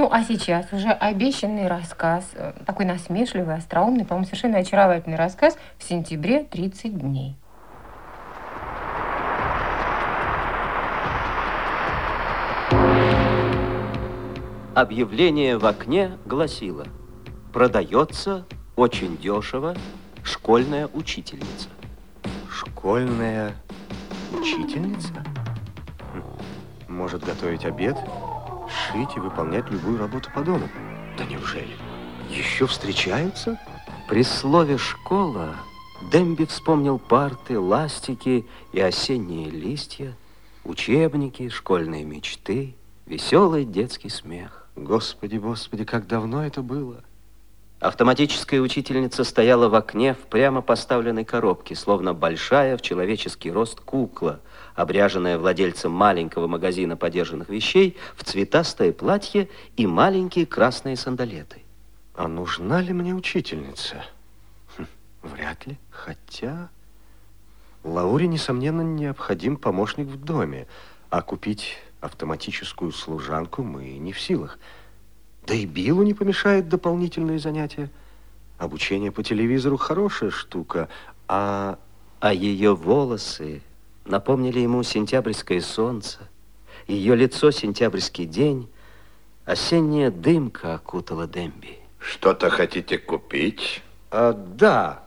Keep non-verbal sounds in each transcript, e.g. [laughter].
Ну, а сейчас уже обещанный рассказ, э, такой насмешливый, остроумный, по-моему, совершенно очаровательный рассказ в сентябре 30 дней. Объявление в окне гласило «Продается очень дешево школьная учительница». Школьная учительница? Хм, может готовить обед, шить и выполнять любую работу по дому. Да неужели? Еще встречаются? При слове «школа» Демби вспомнил парты, ластики и осенние листья, учебники, школьные мечты, веселый детский смех. Господи, господи, как давно это было. Автоматическая учительница стояла в окне в прямо поставленной коробке, словно большая в человеческий рост кукла, обряженная владельцем маленького магазина подержанных вещей в цветастое платье и маленькие красные сандалеты. А нужна ли мне учительница? Хм, вряд ли. Хотя Лауре, несомненно, необходим помощник в доме, а купить автоматическую служанку мы не в силах. Да и Биллу не помешает дополнительные занятия. Обучение по телевизору хорошая штука, а... А ее волосы напомнили ему сентябрьское солнце, ее лицо сентябрьский день, осенняя дымка окутала Демби. Что-то хотите купить? А, да.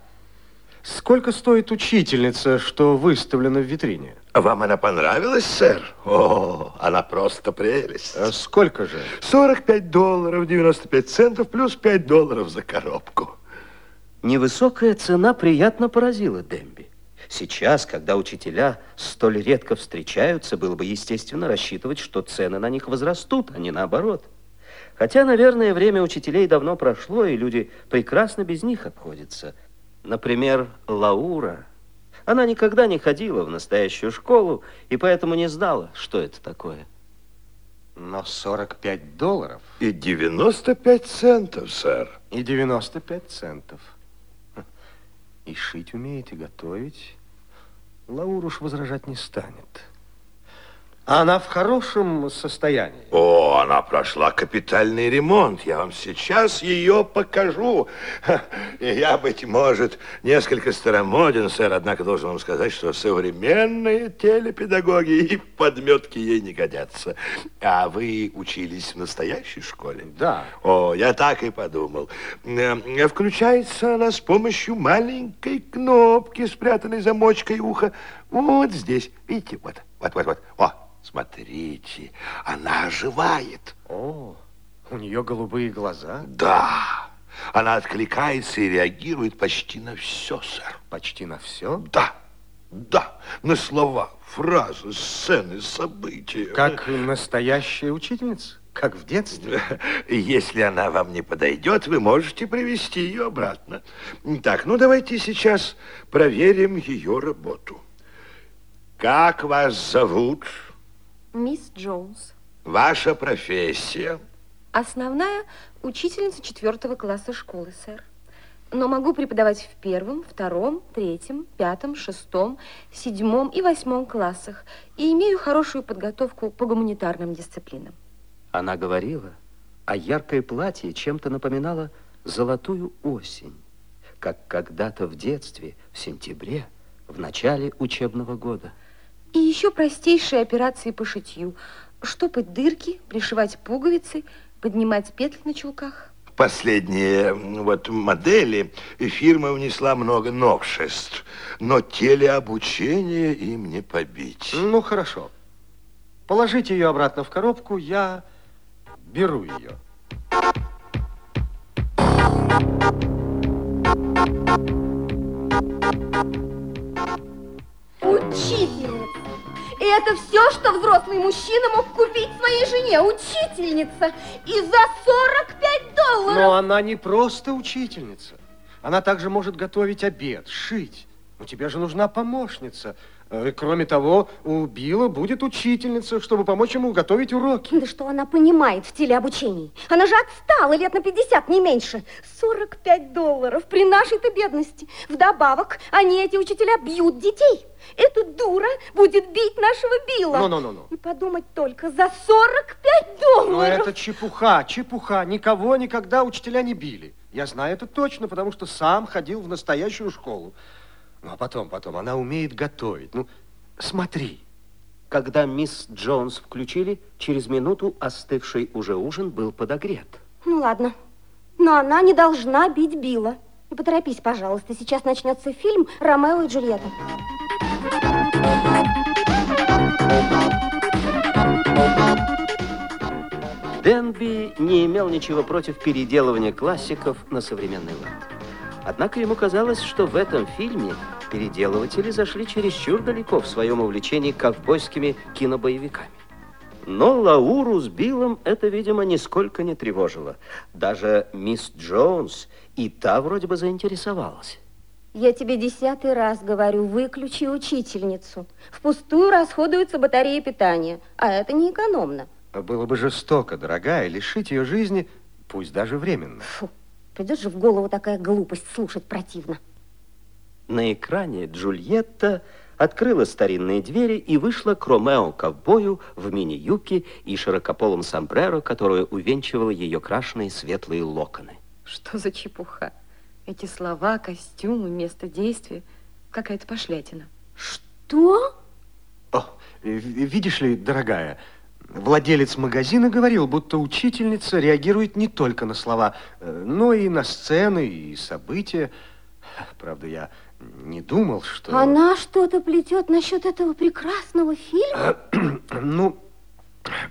Сколько стоит учительница, что выставлена в витрине? Вам она понравилась, сэр? О, она просто прелесть. А сколько же? 45 долларов 95 центов плюс 5 долларов за коробку. Невысокая цена приятно поразила Демби. Сейчас, когда учителя столь редко встречаются, было бы естественно рассчитывать, что цены на них возрастут, а не наоборот. Хотя, наверное, время учителей давно прошло, и люди прекрасно без них обходятся. Например, Лаура. Она никогда не ходила в настоящую школу, и поэтому не знала, что это такое. Но 45 долларов. И 95 центов, сэр. И 95 центов. И шить умеет, и готовить. Лаур уж возражать не станет. Она в хорошем состоянии. О, она прошла капитальный ремонт. Я вам сейчас ее покажу. Я, быть может, несколько старомоден, сэр, однако должен вам сказать, что современные телепедагоги и подметки ей не годятся. А вы учились в настоящей школе? Да. О, я так и подумал. Э, включается она с помощью маленькой кнопки, спрятанной замочкой уха. Вот здесь. Видите, вот, вот, вот, вот. О, Смотрите, она оживает. О, у нее голубые глаза? Да. Она откликается и реагирует почти на все, сэр. Почти на все? Да, да. На слова, фразы, сцены, события. Как настоящая учительница? Как в детстве? [laughs] Если она вам не подойдет, вы можете привести ее обратно. Так, ну давайте сейчас проверим ее работу. Как вас зовут? Мисс Джонс. Ваша профессия? Основная учительница четвертого класса школы, сэр. Но могу преподавать в первом, втором, третьем, пятом, шестом, седьмом и восьмом классах. И имею хорошую подготовку по гуманитарным дисциплинам. Она говорила, а яркое платье чем-то напоминало золотую осень, как когда-то в детстве, в сентябре, в начале учебного года. И еще простейшие операции по шитью. Штопать дырки, пришивать пуговицы, поднимать петли на чулках. Последние вот модели фирма внесла много новшеств, но телеобучение им не побить. Ну, хорошо. Положите ее обратно в коробку, я беру ее. Учительница! И это все, что взрослый мужчина мог купить своей жене, учительница. И за 45 долларов. Но она не просто учительница. Она также может готовить обед, шить. У тебя же нужна помощница. Э, Кроме того, у Билла будет учительница, чтобы помочь ему готовить уроки. Да что она понимает в телеобучении? Она же отстала лет на 50, не меньше. 45 долларов при нашей-то бедности. Вдобавок, они, эти учителя, бьют детей. Эта дура будет бить нашего Билла. Ну-ну-ну-ну. И подумать только, за 45 долларов. Но это чепуха, чепуха. Никого никогда учителя не били. Я знаю это точно, потому что сам ходил в настоящую школу. Ну, а потом, потом, она умеет готовить. Ну, смотри. Когда мисс Джонс включили, через минуту остывший уже ужин был подогрет. Ну, ладно. Но она не должна бить Билла. И поторопись, пожалуйста. Сейчас начнется фильм «Ромео и Джульетта». Денби не имел ничего против переделывания классиков на современный лад. Однако ему казалось, что в этом фильме переделыватели зашли чересчур далеко в своем увлечении ковбойскими кинобоевиками. Но Лауру с Биллом это, видимо, нисколько не тревожило. Даже мисс Джонс и та вроде бы заинтересовалась. Я тебе десятый раз говорю, выключи учительницу. Впустую расходуются батареи питания, а это не экономно. Было бы жестоко, дорогая, лишить ее жизни, пусть даже временно. Фу, придет же в голову такая глупость, слушать противно. На экране Джульетта открыла старинные двери и вышла к Ромео-ковбою в мини-юбке и широкополом сомбреро, которое увенчивало ее крашеные светлые локоны. Что за чепуха? Эти слова, костюмы, место действия. Какая-то пошлятина. Что? О, ви- видишь ли, дорогая, владелец магазина говорил, будто учительница реагирует не только на слова, э, но и на сцены и события. Правда, я не думал, что... Она что-то плетет насчет этого прекрасного фильма? [clears throat] Ну,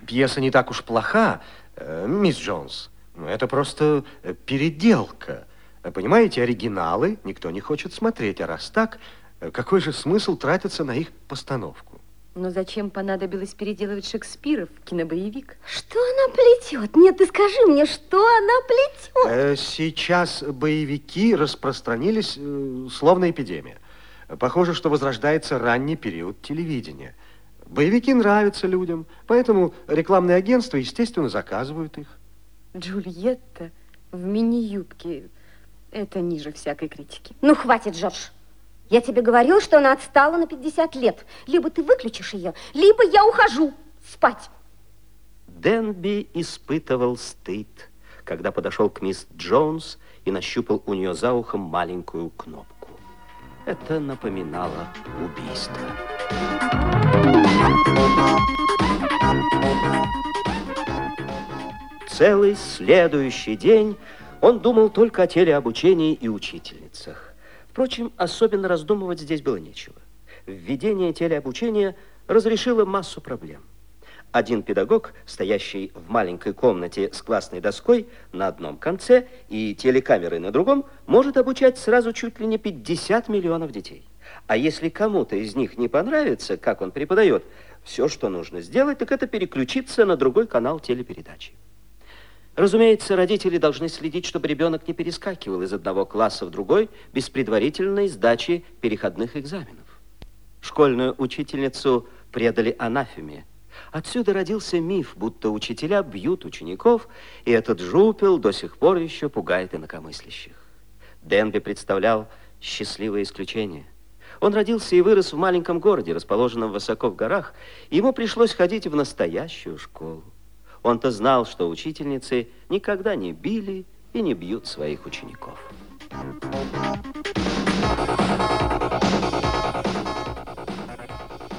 пьеса не так уж плоха, э, мисс Джонс. Ну, Это просто э, переделка. Э, Понимаете, оригиналы никто не хочет смотреть, а раз так, э, какой же смысл тратиться на их постановку? Но зачем понадобилось переделывать Шекспира в кинобоевик? Что она плетет? Нет, ты скажи мне, что она плетет? Э, Сейчас боевики распространились э, словно эпидемия. Похоже, что возрождается ранний период телевидения. Боевики нравятся людям, поэтому рекламные агентства, естественно, заказывают их. Джульетта в мини-юбке. Это ниже всякой критики. Ну, хватит, Джордж. Я тебе говорил, что она отстала на 50 лет. Либо ты выключишь ее, либо я ухожу спать. Денби испытывал стыд, когда подошел к мисс Джонс и нащупал у нее за ухом маленькую кнопку. Это напоминало убийство. Целый следующий день он думал только о телеобучении и учительницах. Впрочем, особенно раздумывать здесь было нечего. Введение телеобучения разрешило массу проблем. Один педагог, стоящий в маленькой комнате с классной доской на одном конце и телекамерой на другом, может обучать сразу чуть ли не 50 миллионов детей. А если кому-то из них не понравится, как он преподает, все, что нужно сделать, так это переключиться на другой канал телепередачи. Разумеется, родители должны следить, чтобы ребенок не перескакивал из одного класса в другой без предварительной сдачи переходных экзаменов. Школьную учительницу предали анафеме. Отсюда родился миф, будто учителя бьют учеников, и этот жупел до сих пор еще пугает инакомыслящих. Денби представлял счастливое исключение. Он родился и вырос в маленьком городе, расположенном высоко в горах, ему пришлось ходить в настоящую школу. Он-то знал, что учительницы никогда не били и не бьют своих учеников.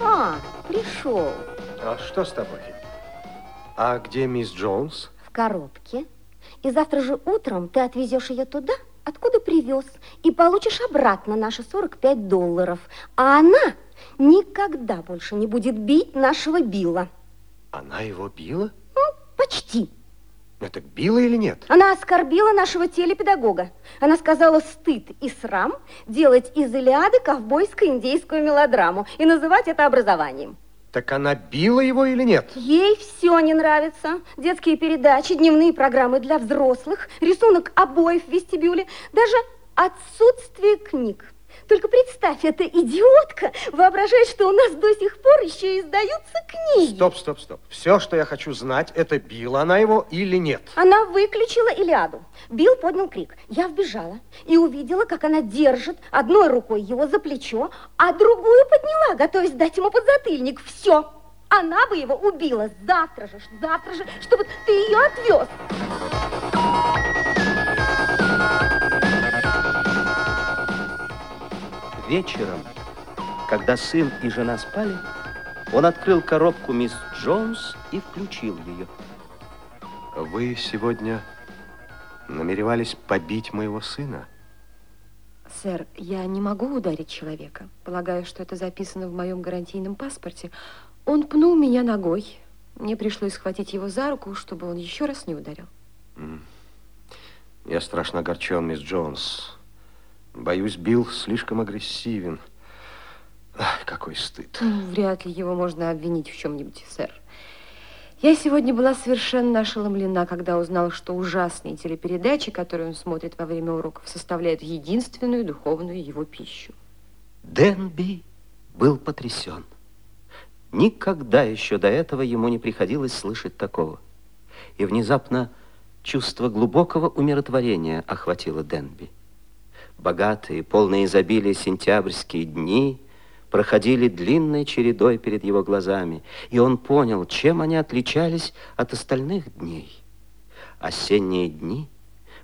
А, пришел. А что с тобой? А где мисс Джонс? В коробке. И завтра же утром ты отвезешь ее туда, откуда привез, и получишь обратно наши 45 долларов. А она никогда больше не будет бить нашего Билла. Она его била? Ну, почти. Это била или нет? Она оскорбила нашего телепедагога. Она сказала стыд и срам делать из Илиады ковбойско-индейскую мелодраму и называть это образованием. Так она била его или нет? Ей все не нравится. Детские передачи, дневные программы для взрослых, рисунок обоев в вестибюле, даже отсутствие книг. Только представь, эта идиотка воображает, что у нас до сих пор еще издаются книги. Стоп, стоп, стоп. Все, что я хочу знать, это била она его или нет. Она выключила Илиаду. Билл поднял крик. Я вбежала и увидела, как она держит одной рукой его за плечо, а другую подняла, готовясь дать ему подзатыльник. Все. Она бы его убила завтра же, завтра же, чтобы ты ее отвез. Вечером, когда сын и жена спали, он открыл коробку мисс Джонс и включил ее. Вы сегодня намеревались побить моего сына? Сэр, я не могу ударить человека. Полагаю, что это записано в моем гарантийном паспорте. Он пнул меня ногой. Мне пришлось схватить его за руку, чтобы он еще раз не ударил. Я страшно огорчен, мисс Джонс. Боюсь, Билл слишком агрессивен. Ах, какой стыд. Вряд ли его можно обвинить в чем-нибудь, сэр. Я сегодня была совершенно ошеломлена, когда узнала, что ужасные телепередачи, которые он смотрит во время уроков, составляют единственную духовную его пищу. Денби был потрясен. Никогда еще до этого ему не приходилось слышать такого. И внезапно чувство глубокого умиротворения охватило Денби. Богатые, полные изобилия сентябрьские дни проходили длинной чередой перед его глазами, и он понял, чем они отличались от остальных дней. Осенние дни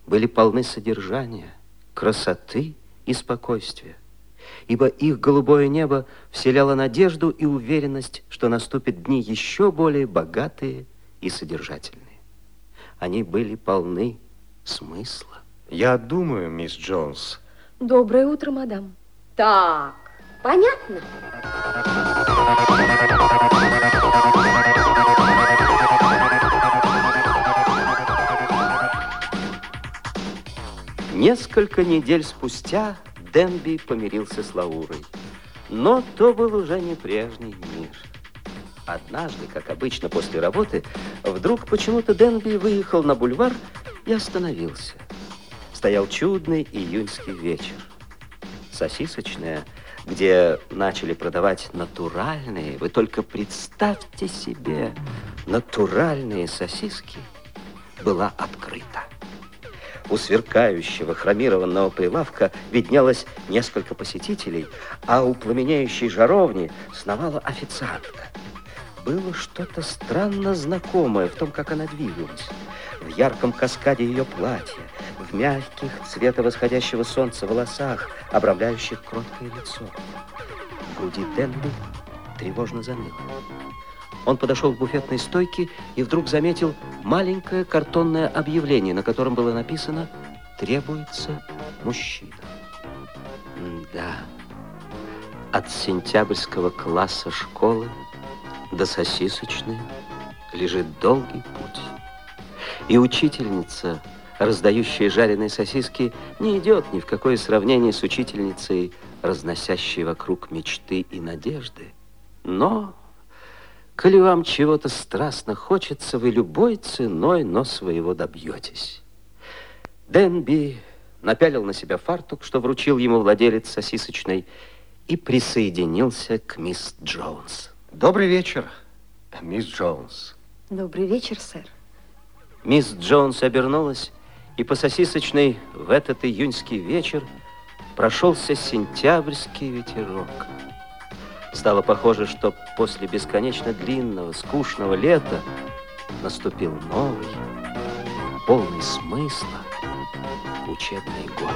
были полны содержания, красоты и спокойствия, ибо их голубое небо вселяло надежду и уверенность, что наступят дни еще более богатые и содержательные. Они были полны смысла. Я думаю, мисс Джонс, Доброе утро, мадам. Так, понятно? Несколько недель спустя Денби помирился с Лаурой. Но то был уже не прежний мир. Однажды, как обычно после работы, вдруг почему-то Денби выехал на бульвар и остановился. Стоял чудный июньский вечер. Сосисочная, где начали продавать натуральные, вы только представьте себе, натуральные сосиски, была открыта. У сверкающего хромированного прилавка виднелось несколько посетителей, а у пламенеющей жаровни сновала официантка. Было что-то странно знакомое в том, как она двигалась. В ярком каскаде ее платья, в мягких цвета восходящего солнца волосах, обрамляющих кроткое лицо. В груди Денби тревожно заныло. Он подошел к буфетной стойке и вдруг заметил маленькое картонное объявление, на котором было написано «Требуется мужчина». Да, от сентябрьского класса школы до сосисочной лежит долгий путь. И учительница, раздающая жареные сосиски, не идет ни в какое сравнение с учительницей, разносящей вокруг мечты и надежды. Но Коли вам чего-то страстно хочется, вы любой ценой, но своего добьетесь. Денби напялил на себя фартук, что вручил ему владелец сосисочной, и присоединился к мисс Джонс. добрый вечер, мисс Джонс. Добрый вечер, сэр. Мисс Джонс обернулась, и по сосисочной в этот июньский вечер прошелся сентябрьский ветерок. Стало похоже, что после бесконечно длинного, скучного лета наступил новый, полный смысла учебный год.